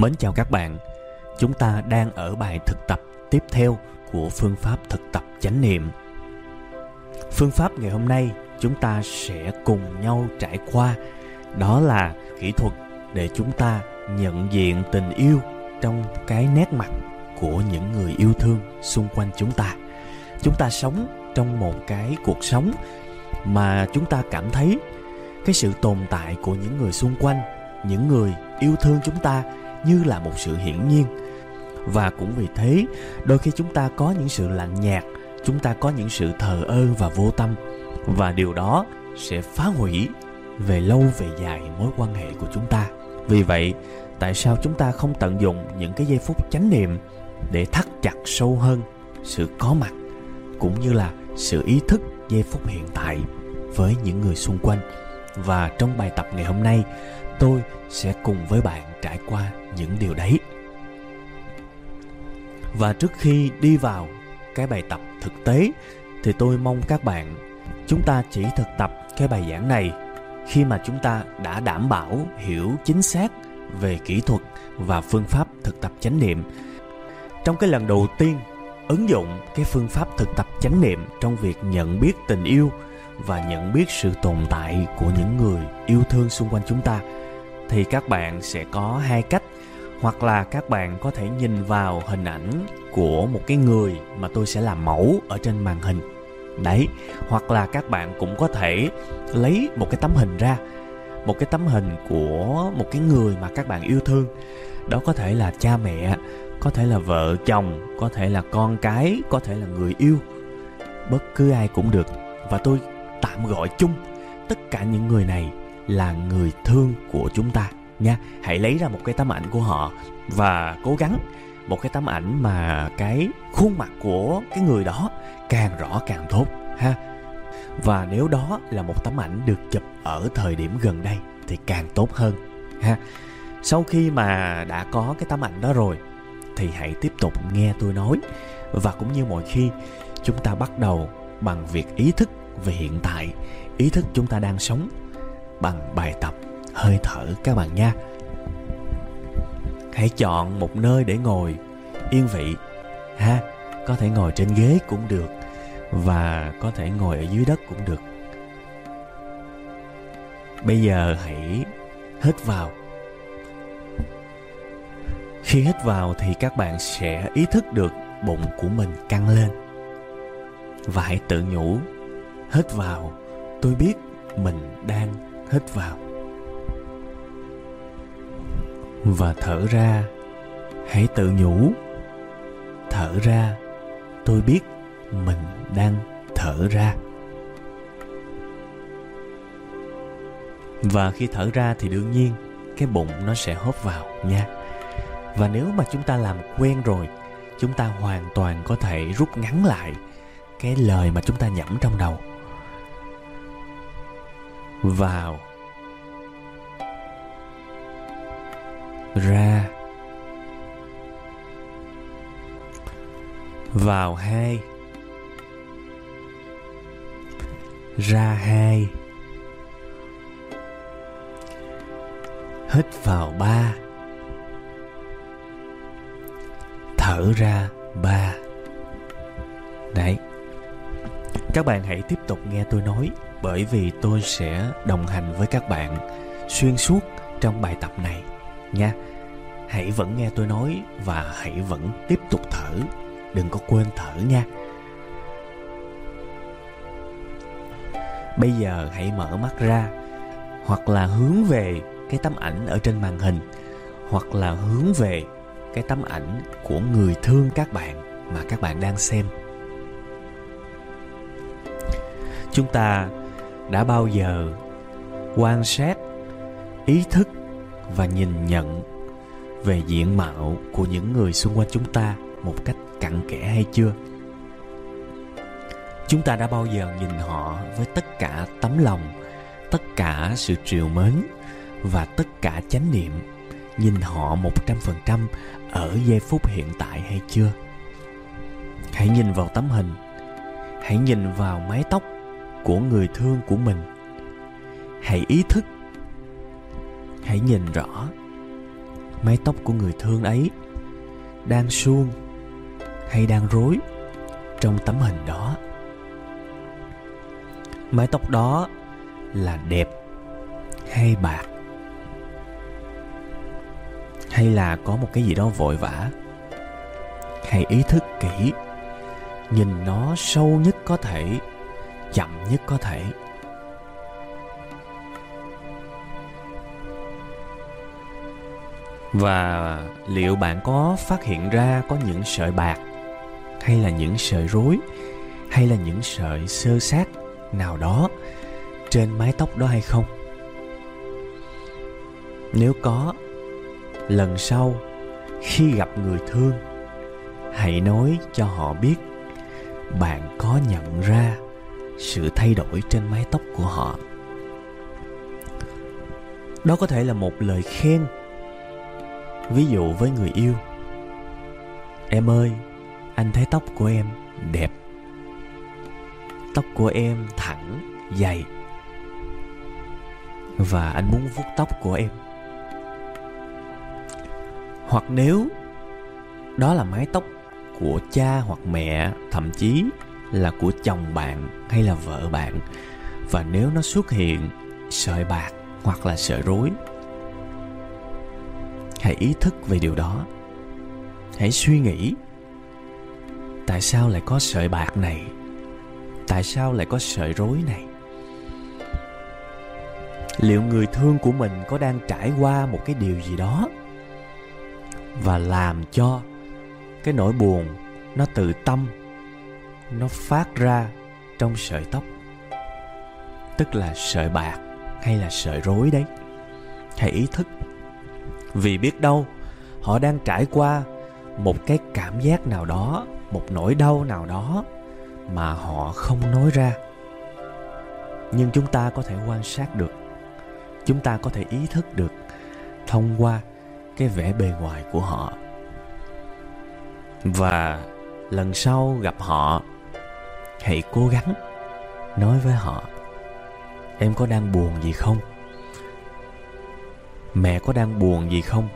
Mến chào các bạn. Chúng ta đang ở bài thực tập tiếp theo của phương pháp thực tập chánh niệm. Phương pháp ngày hôm nay chúng ta sẽ cùng nhau trải qua đó là kỹ thuật để chúng ta nhận diện tình yêu trong cái nét mặt của những người yêu thương xung quanh chúng ta. Chúng ta sống trong một cái cuộc sống mà chúng ta cảm thấy cái sự tồn tại của những người xung quanh, những người yêu thương chúng ta như là một sự hiển nhiên. Và cũng vì thế, đôi khi chúng ta có những sự lạnh nhạt, chúng ta có những sự thờ ơ và vô tâm. Và điều đó sẽ phá hủy về lâu, về dài mối quan hệ của chúng ta. Vì vậy, tại sao chúng ta không tận dụng những cái giây phút chánh niệm để thắt chặt sâu hơn sự có mặt, cũng như là sự ý thức giây phút hiện tại với những người xung quanh? Và trong bài tập ngày hôm nay, tôi sẽ cùng với bạn trải qua những điều đấy. Và trước khi đi vào cái bài tập thực tế, thì tôi mong các bạn chúng ta chỉ thực tập cái bài giảng này khi mà chúng ta đã đảm bảo hiểu chính xác về kỹ thuật và phương pháp thực tập chánh niệm. Trong cái lần đầu tiên ứng dụng cái phương pháp thực tập chánh niệm trong việc nhận biết tình yêu và nhận biết sự tồn tại của những người yêu thương xung quanh chúng ta thì các bạn sẽ có hai cách. Hoặc là các bạn có thể nhìn vào hình ảnh của một cái người mà tôi sẽ làm mẫu ở trên màn hình. Đấy, hoặc là các bạn cũng có thể lấy một cái tấm hình ra, một cái tấm hình của một cái người mà các bạn yêu thương. Đó có thể là cha mẹ, có thể là vợ chồng, có thể là con cái, có thể là người yêu. Bất cứ ai cũng được. Và tôi tạm gọi chung tất cả những người này là người thương của chúng ta, nha. Hãy lấy ra một cái tấm ảnh của họ và cố gắng, một cái tấm ảnh mà cái khuôn mặt của cái người đó càng rõ càng tốt, ha. Và nếu đó là một tấm ảnh được chụp ở thời điểm gần đây thì càng tốt hơn, ha. Sau khi mà đã có cái tấm ảnh đó rồi thì hãy tiếp tục nghe tôi nói. Và cũng như mọi khi, chúng ta bắt đầu bằng việc ý thức về hiện tại, ý thức chúng ta đang sống bằng bài tập. Hơi thở các bạn nha. Hãy chọn một nơi để ngồi, yên vị, ha. Có thể ngồi trên ghế cũng được và có thể ngồi ở dưới đất cũng được. Bây giờ hãy hít vào. Khi hít vào thì các bạn sẽ ý thức được bụng của mình căng lên. Và hãy tự nhủ, hít vào, tôi biết mình đang hít vào. Và thở ra. Hãy tự nhủ. Thở ra. Tôi biết mình đang thở ra. Và khi thở ra thì đương nhiên, cái bụng nó sẽ hốt vào nha. Và nếu mà chúng ta làm quen rồi, chúng ta hoàn toàn có thể rút ngắn lại cái lời mà chúng ta nhẩm trong đầu vào. Ra. Vào hai. Ra hai. Hít vào ba. Thở ra ba. Các bạn hãy tiếp tục nghe tôi nói, bởi vì tôi sẽ đồng hành với các bạn xuyên suốt trong bài tập này nha. Hãy vẫn nghe tôi nói và hãy vẫn tiếp tục thở. Đừng có quên thở nha. Bây giờ hãy mở mắt ra, hoặc là hướng về cái tấm ảnh ở trên màn hình, hoặc là hướng về cái tấm ảnh của người thương các bạn mà các bạn đang xem. Chúng ta đã bao giờ quan sát, ý thức và nhìn nhận về diện mạo của những người xung quanh chúng ta một cách cặn kẽ hay chưa? Chúng ta đã bao giờ nhìn họ với tất cả tấm lòng, tất cả sự triều mến và tất cả chánh niệm, nhìn họ một trăm phần trăm ở giây phút hiện tại hay chưa? Hãy nhìn vào tấm hình, hãy nhìn vào mái tóc của người thương của mình. Hãy ý thức. Hãy nhìn rõ mái tóc của người thương ấy đang suông hay đang rối trong tấm hình đó. Mái tóc đó là đẹp hay bạc? Hay là có một cái gì đó vội vã? Hãy ý thức kỹ, nhìn nó sâu nhất có thể chậm nhất có thể. Và liệu bạn có phát hiện ra có những sợi bạc, hay là những sợi rối, hay là những sợi sơ sát nào đó trên mái tóc đó hay không? Nếu có, lần sau khi gặp người thương, hãy nói cho họ biết bạn có nhận ra sự thay đổi trên mái tóc của họ. Đó có thể là một lời khen. Ví dụ với người yêu, em ơi, anh thấy tóc của em đẹp. Tóc của em thẳng, dày. Và anh muốn vuốt tóc của em. Hoặc nếu đó là mái tóc của cha hoặc mẹ, thậm chí là của chồng bạn hay là vợ bạn. Và nếu nó xuất hiện, sợi bạc hoặc là sợi rối, hãy ý thức về điều đó. Hãy suy nghĩ, tại sao lại có sợi bạc này? Tại sao lại có sợi rối này? Liệu người thương của mình có đang trải qua một cái điều gì đó và làm cho cái nỗi buồn nó từ tâm nó phát ra trong sợi tóc. Tức là sợi bạc hay là sợi rối đấy. Hãy ý thức. Vì biết đâu, họ đang trải qua một cái cảm giác nào đó, một nỗi đau nào đó mà họ không nói ra. Nhưng chúng ta có thể quan sát được. Chúng ta có thể ý thức được thông qua cái vẻ bề ngoài của họ. Và lần sau gặp họ hãy cố gắng nói với họ, em có đang buồn gì không? Mẹ có đang buồn gì không?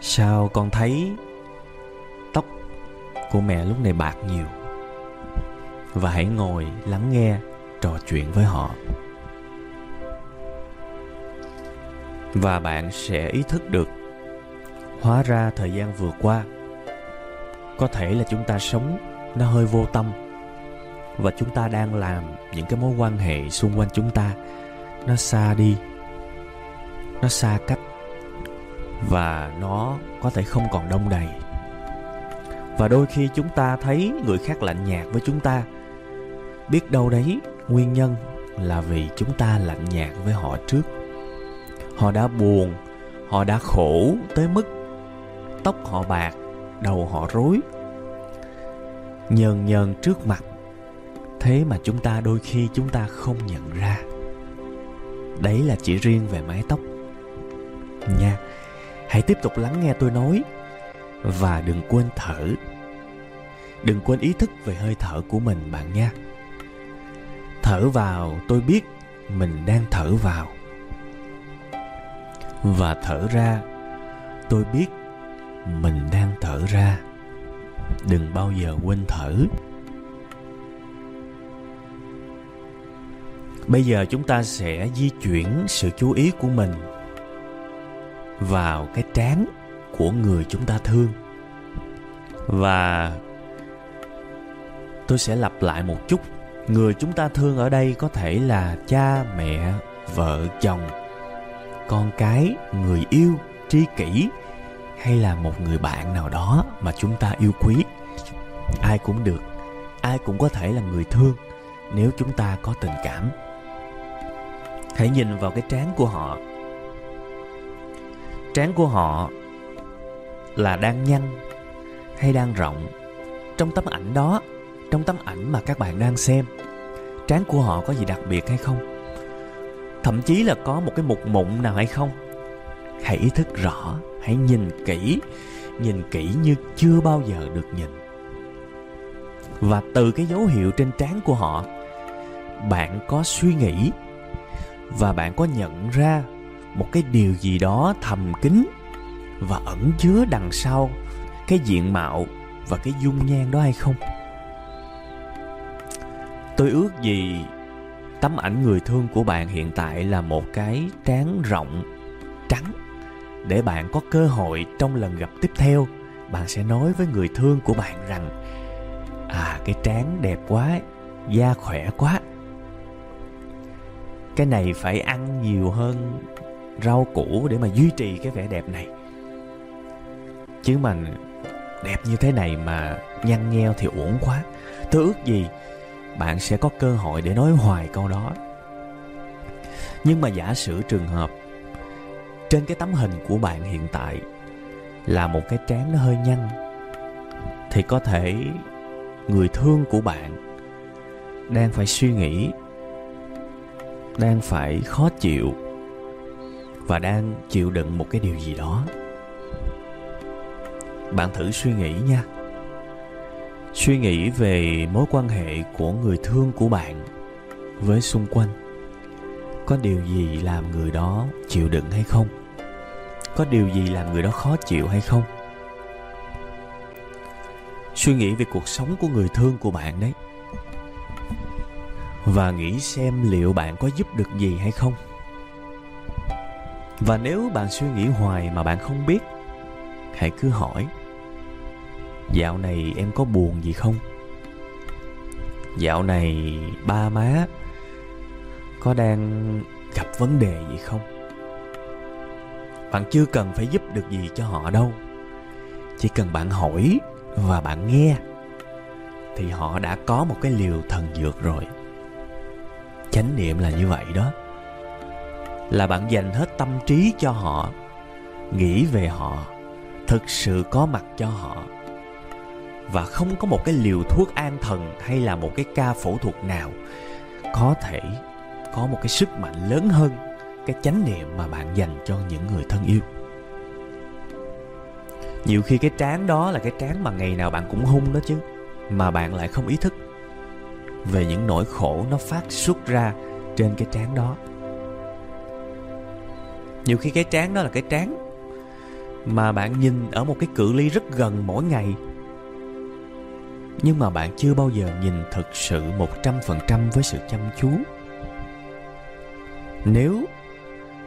Sao con thấy tóc của mẹ lúc này bạc nhiều? Và hãy ngồi lắng nghe trò chuyện với họ. Và bạn sẽ ý thức được, hóa ra thời gian vừa qua, có thể là chúng ta sống nó hơi vô tâm. Và chúng ta đang làm những cái mối quan hệ xung quanh chúng ta. Nó xa đi. Nó xa cách. Và nó có thể không còn đông đầy. Và đôi khi chúng ta thấy người khác lạnh nhạt với chúng ta. Biết đâu đấy, nguyên nhân là vì chúng ta lạnh nhạt với họ trước. Họ đã buồn, họ đã khổ tới mức tóc họ bạc, đầu họ rối nhờn nhờn trước mặt. Thế mà chúng ta đôi khi chúng ta không nhận ra. Đấy là chỉ riêng về mái tóc. Nha, hãy tiếp tục lắng nghe tôi nói. Và đừng quên thở. Đừng quên ý thức về hơi thở của mình, bạn nha. Thở vào, tôi biết mình đang thở vào. Và thở ra, tôi biết mình đang thở ra đừng bao giờ quên thở. Bây giờ chúng ta sẽ di chuyển sự chú ý của mình vào cái trán của người chúng ta thương. Và tôi sẽ lặp lại một chút. Người chúng ta thương ở đây có thể là cha, mẹ, vợ, chồng, con cái, người yêu, tri kỷ hay là một người bạn nào đó mà chúng ta yêu quý? Ai cũng được, ai cũng có thể là người thương nếu chúng ta có tình cảm. Hãy nhìn vào cái trán của họ. Trán của họ là đang nhăn hay đang rộng. Trong tấm ảnh đó, trong tấm ảnh mà các bạn đang xem, trán của họ có gì đặc biệt hay không? Thậm chí là có một cái mục mụn nào hay không? Hãy ý thức rõ hãy nhìn kỹ nhìn kỹ như chưa bao giờ được nhìn. Và từ cái dấu hiệu trên trán của họ, bạn có suy nghĩ và bạn có nhận ra một cái điều gì đó thầm kín và ẩn chứa đằng sau cái diện mạo và cái dung nhan đó hay không. Tôi ước gì tấm ảnh người thương của bạn hiện tại là một cái trán rộng, trắng để bạn có cơ hội trong lần gặp tiếp theo, bạn sẽ nói với người thương của bạn rằng à cái trán đẹp quá, da khỏe quá. Cái này phải ăn nhiều hơn rau củ để mà duy trì cái vẻ đẹp này. Chứ mà đẹp như thế này mà nhăn nheo thì uổng quá. Tôi ước gì bạn sẽ có cơ hội để nói hoài câu đó. Nhưng mà giả sử trường hợp trên cái tấm hình của bạn hiện tại là một cái trán nó hơi nhăn, thì có thể người thương của bạn đang phải suy nghĩ, đang phải khó chịu và đang chịu đựng một cái điều gì đó. Bạn thử suy nghĩ nha. Suy nghĩ về mối quan hệ của người thương của bạn với xung quanh có điều gì làm người đó chịu đựng hay không? Có điều gì làm người đó khó chịu hay không? Suy nghĩ về cuộc sống của người thương của bạn đấy. Và nghĩ xem liệu bạn có giúp được gì hay không? Và nếu bạn suy nghĩ hoài mà bạn không biết, hãy cứ hỏi. Dạo này em có buồn gì không? Dạo này ba má có đang gặp vấn đề gì không? Bạn chưa cần phải giúp được gì cho họ đâu. Chỉ cần bạn hỏi và bạn nghe thì họ đã có một cái liều thần dược rồi. Chánh niệm là như vậy đó. Là bạn dành hết tâm trí cho họ, nghĩ về họ, thực sự có mặt cho họ. Và không có một cái liều thuốc an thần hay là một cái ca phẫu thuật nào có thể có một cái sức mạnh lớn hơn cái chánh niệm mà bạn dành cho những người thân yêu. Nhiều khi cái trán đó là cái trán mà ngày nào bạn cũng hung đó chứ, mà bạn lại không ý thức về những nỗi khổ nó phát xuất ra trên cái trán đó. Nhiều khi cái trán đó là cái trán mà bạn nhìn ở một cái cự ly rất gần mỗi ngày, nhưng mà bạn chưa bao giờ nhìn thực sự một trăm phần trăm với sự chăm chú nếu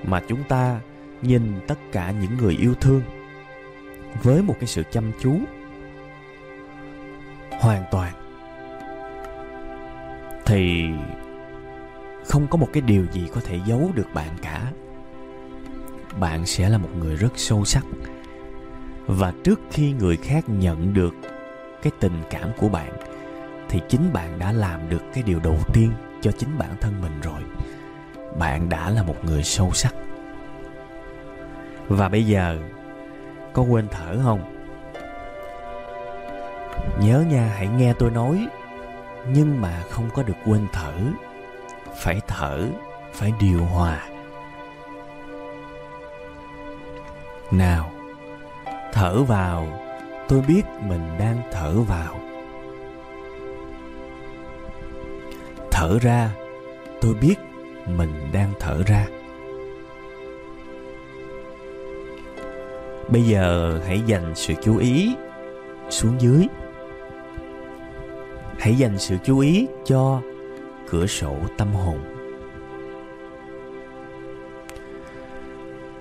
mà chúng ta nhìn tất cả những người yêu thương với một cái sự chăm chú hoàn toàn, thì không có một cái điều gì có thể giấu được bạn cả. Bạn sẽ là một người rất sâu sắc. Và trước khi người khác nhận được cái tình cảm của bạn, thì chính bạn đã làm được cái điều đầu tiên cho chính bản thân mình rồi bạn đã là một người sâu sắc. Và bây giờ, có quên thở không? Nhớ nha, hãy nghe tôi nói, nhưng mà không có được quên thở. Phải thở, phải điều hòa. Nào, thở vào, tôi biết mình đang thở vào. Thở ra, tôi biết mình đang thở ra. Bây giờ hãy dành sự chú ý xuống dưới. Hãy dành sự chú ý cho cửa sổ tâm hồn.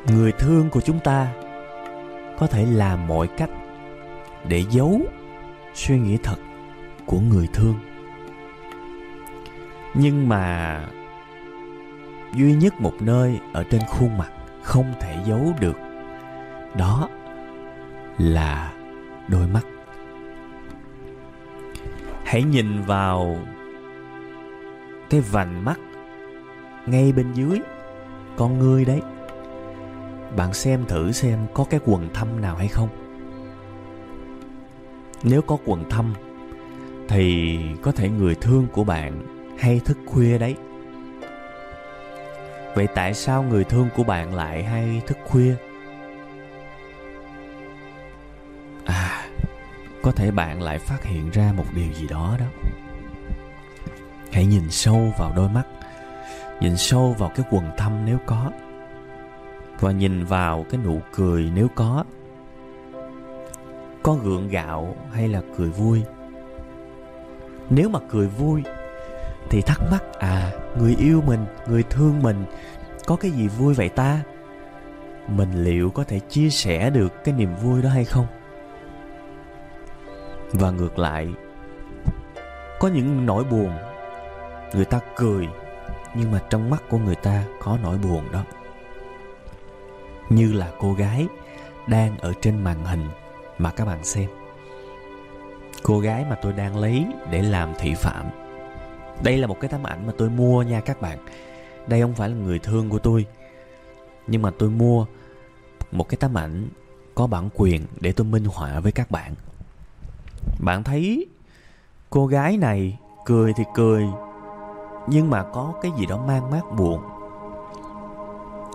Người thương của chúng ta có thể làm mọi cách để giấu suy nghĩ thật của người thương. Nhưng mà duy nhất một nơi ở trên khuôn mặt không thể giấu được, đó là đôi mắt. Hãy nhìn vào cái vành mắt ngay bên dưới con ngươi đấy. Bạn xem thử xem có cái quần thâm nào hay không. Nếu có quần thâm thì có thể người thương của bạn hay thức khuya đấy vậy tại sao người thương của bạn lại hay thức khuya? À có thể bạn lại phát hiện ra một điều gì đó đó. Hãy nhìn sâu vào đôi mắt, nhìn sâu vào cái quần thâm nếu có, và nhìn vào cái nụ cười nếu có. Có gượng gạo hay là cười vui? Nếu mà cười vui thì thắc mắc à người yêu mình, người thương mình, có cái gì vui vậy ta? Mình liệu có thể chia sẻ được cái niềm vui đó hay không? Và ngược lại, có những nỗi buồn, người ta cười, nhưng mà trong mắt của người ta có nỗi buồn đó. Như là cô gái đang ở trên màn hình mà các bạn xem. Cô gái mà tôi đang lấy để làm thị phạm đây là một cái tấm ảnh mà tôi mua nha các bạn. Đây không phải là người thương của tôi. Nhưng mà tôi mua một cái tấm ảnh có bản quyền để tôi minh họa với các bạn. Bạn thấy cô gái này cười thì cười, nhưng mà có cái gì đó mang mát buồn.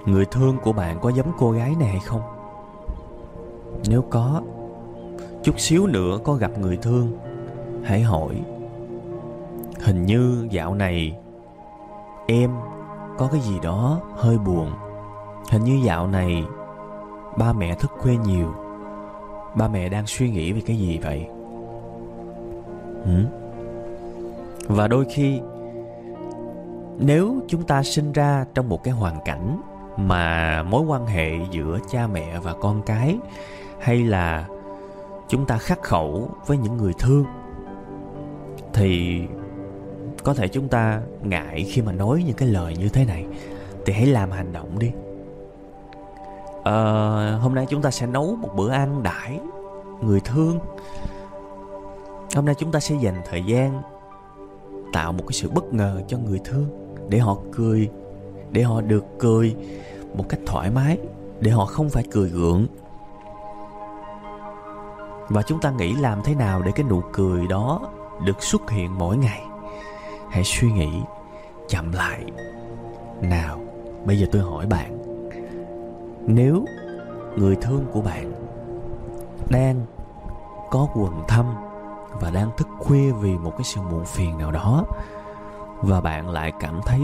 Người thương của bạn có giống cô gái này hay không? Nếu có, chút xíu nữa có gặp người thương, hãy hỏi hình như dạo này em có cái gì đó hơi buồn. Hình như dạo này ba mẹ thức khuya nhiều. Ba mẹ đang suy nghĩ về cái gì vậy? Ừ? và đôi khi, nếu chúng ta sinh ra trong một cái hoàn cảnh mà mối quan hệ giữa cha mẹ và con cái, hay là chúng ta khắc khẩu với những người thương, thì có thể chúng ta ngại khi mà nói những cái lời như thế này. Thì hãy làm hành động đi. À, hôm nay chúng ta sẽ nấu một bữa ăn đãi người thương. Hôm nay chúng ta sẽ dành thời gian tạo một cái sự bất ngờ cho người thương để họ cười để họ được cười một cách thoải mái để họ không phải cười gượng. Và chúng ta nghĩ làm thế nào để cái nụ cười đó được xuất hiện mỗi ngày? Hãy suy nghĩ, chậm lại. Nào, bây giờ tôi hỏi bạn. Nếu người thương của bạn đang có quần thâm và đang thức khuya vì một cái sự muộn phiền nào đó, và bạn lại cảm thấy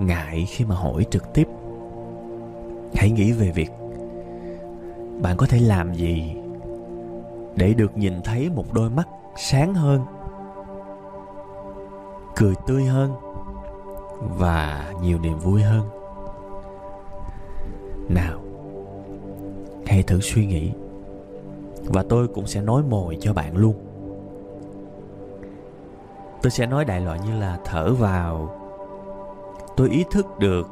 ngại khi mà hỏi trực tiếp, hãy nghĩ về việc bạn có thể làm gì để được nhìn thấy một đôi mắt sáng hơn cười tươi hơn và nhiều niềm vui hơn. Nào, hãy thử suy nghĩ và tôi cũng sẽ nói mồi cho bạn luôn. Tôi sẽ nói đại loại như là thở vào. Tôi ý thức được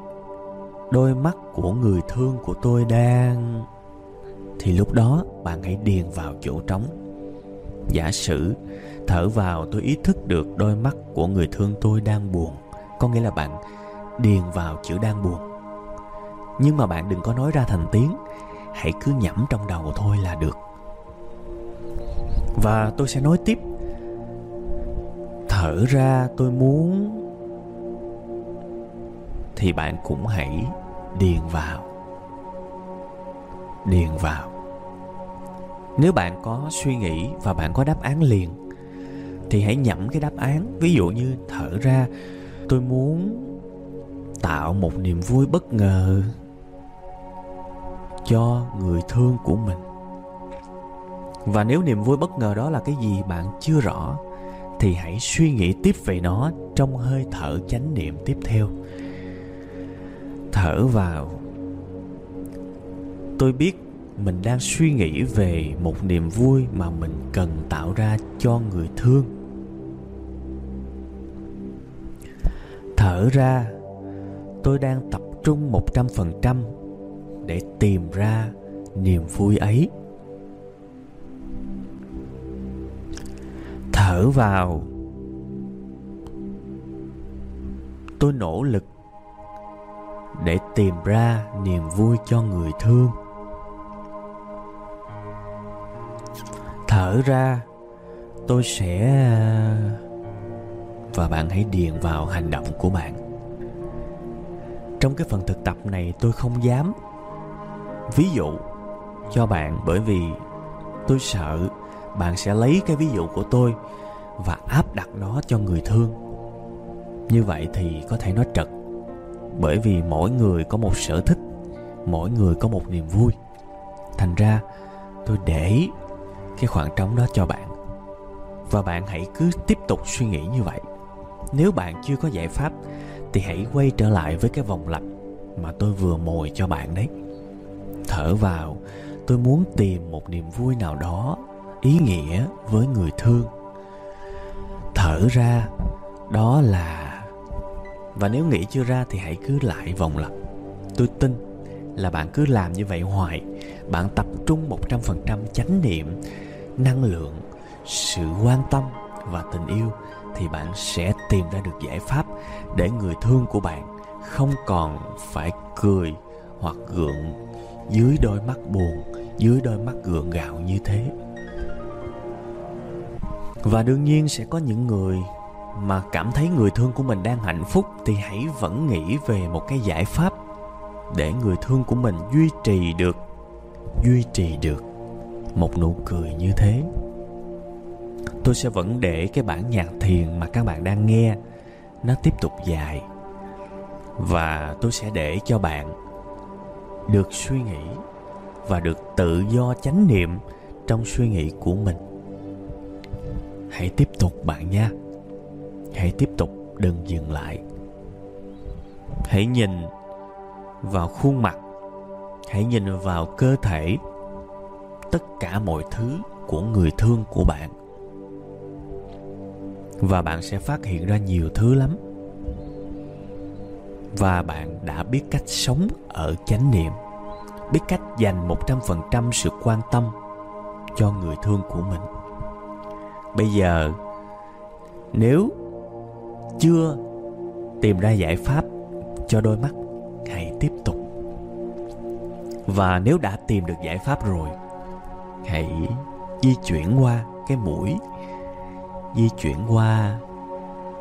đôi mắt của người thương của tôi đang thì lúc đó bạn hãy điền vào chỗ trống. Giả sử thở vào, tôi ý thức được đôi mắt của người thương tôi đang buồn. Có nghĩa là bạn điền vào chữ đang buồn. Nhưng mà bạn đừng có nói ra thành tiếng. Hãy cứ nhẩm trong đầu thôi là được. Và tôi sẽ nói tiếp. Thở ra tôi muốn thì bạn cũng hãy điền vào. Điền vào. Nếu bạn có suy nghĩ và bạn có đáp án liền thì hãy nhẩm cái đáp án. Ví dụ như thở ra, tôi muốn tạo một niềm vui bất ngờ cho người thương của mình. Và nếu niềm vui bất ngờ đó là cái gì bạn chưa rõ, thì hãy suy nghĩ tiếp về nó trong hơi thở chánh niệm tiếp theo. Thở vào. Tôi biết mình đang suy nghĩ về một niềm vui mà mình cần tạo ra cho người thương. Thở ra. Tôi đang tập trung một trăm phần trăm để tìm ra niềm vui ấy. Thở vào. Tôi nỗ lực để tìm ra niềm vui cho người thương. Thở ra, tôi sẽ và bạn hãy điền vào hành động của bạn. Trong cái phần thực tập này tôi không dám. Ví dụ, cho bạn bởi vì tôi sợ bạn sẽ lấy cái ví dụ của tôi và áp đặt nó cho người thương. Như vậy thì có thể nó trật, bởi vì mỗi người có một sở thích, mỗi người có một niềm vui. Thành ra, tôi để cái khoảng trống đó cho bạn. Và bạn hãy cứ tiếp tục suy nghĩ như vậy nếu bạn chưa có giải pháp, thì hãy quay trở lại với cái vòng lặp mà tôi vừa mồi cho bạn đấy. Thở vào, tôi muốn tìm một niềm vui nào đó, ý nghĩa với người thương. Thở ra, đó là và nếu nghĩ chưa ra thì hãy cứ lại vòng lặp. Tôi tin là bạn cứ làm như vậy hoài. Bạn tập trung một trăm phần trăm chánh niệm, năng lượng, sự quan tâm và tình yêu thì bạn sẽ tìm ra được giải pháp để người thương của bạn không còn phải cười hoặc gượng dưới đôi mắt buồn, dưới đôi mắt gượng gạo như thế. Và đương nhiên sẽ có những người mà cảm thấy người thương của mình đang hạnh phúc thì hãy vẫn nghĩ về một cái giải pháp để người thương của mình duy trì được, duy trì được một nụ cười như thế tôi sẽ vẫn để cái bản nhạc thiền mà các bạn đang nghe nó tiếp tục dài. Và tôi sẽ để cho bạn được suy nghĩ và được tự do chánh niệm trong suy nghĩ của mình. Hãy tiếp tục, bạn nha. Hãy tiếp tục, đừng dừng lại. Hãy nhìn vào khuôn mặt. Hãy nhìn vào cơ thể tất cả mọi thứ của người thương của bạn và bạn sẽ phát hiện ra nhiều thứ lắm. Và bạn đã biết cách sống ở chánh niệm. Biết cách dành một trăm phần trăm sự quan tâm cho người thương của mình. Bây giờ, nếu chưa tìm ra giải pháp cho đôi mắt, hãy tiếp tục. Và nếu đã tìm được giải pháp rồi, hãy di chuyển qua cái mũi di chuyển qua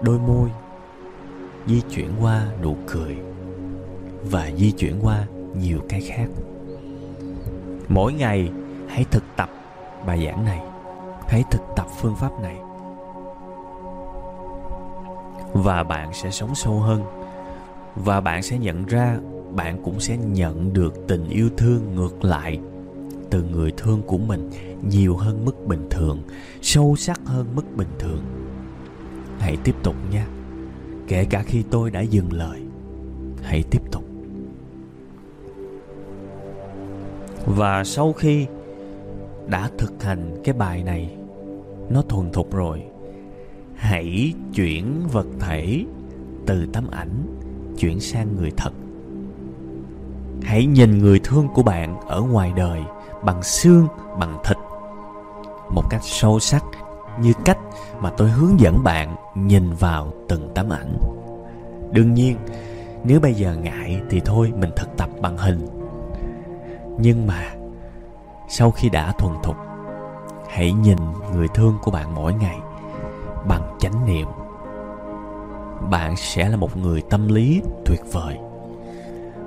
đôi môi, di chuyển qua nụ cười và di chuyển qua nhiều cái khác. Mỗi ngày hãy thực tập bài giảng này, hãy thực tập phương pháp này và bạn sẽ sống sâu hơn và bạn sẽ nhận ra, bạn cũng sẽ nhận được tình yêu thương ngược lại từ người thương của mình, nhiều hơn mức bình thường, sâu sắc hơn mức bình thường. Hãy tiếp tục nha. Kể cả khi tôi đã dừng lời, hãy tiếp tục. Và sau khi đã thực hành cái bài này, nó thuần thục rồi, hãy chuyển vật thể từ tấm ảnh chuyển sang người thật. Hãy nhìn người thương của bạn ở ngoài đời bằng xương, bằng thịt. Một cách sâu sắc, như cách mà tôi hướng dẫn bạn nhìn vào từng tấm ảnh. Đương nhiên, nếu bây giờ ngại thì thôi, mình thực tập bằng hình. Nhưng mà, sau khi đã thuần thục, hãy nhìn người thương của bạn mỗi ngày bằng chánh niệm. Bạn sẽ là một người tâm lý tuyệt vời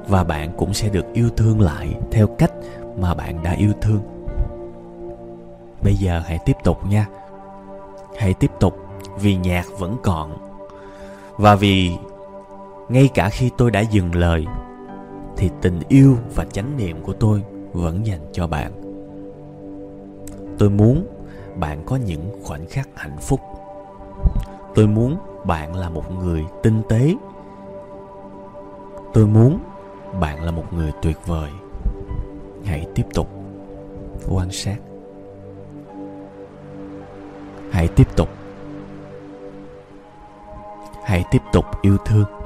và bạn cũng sẽ được yêu thương lại theo cách mà bạn đã yêu thương. Bây giờ hãy tiếp tục nha. Hãy tiếp tục, vì nhạc vẫn còn. Và vì ngay cả khi tôi đã dừng lời, thì tình yêu và chánh niệm của tôi vẫn dành cho bạn. Tôi muốn bạn có những khoảnh khắc hạnh phúc. Tôi muốn bạn là một người tinh tế. Tôi muốn bạn là một người tuyệt vời hãy tiếp tục quan sát. Hãy tiếp tục. Hãy tiếp tục yêu thương.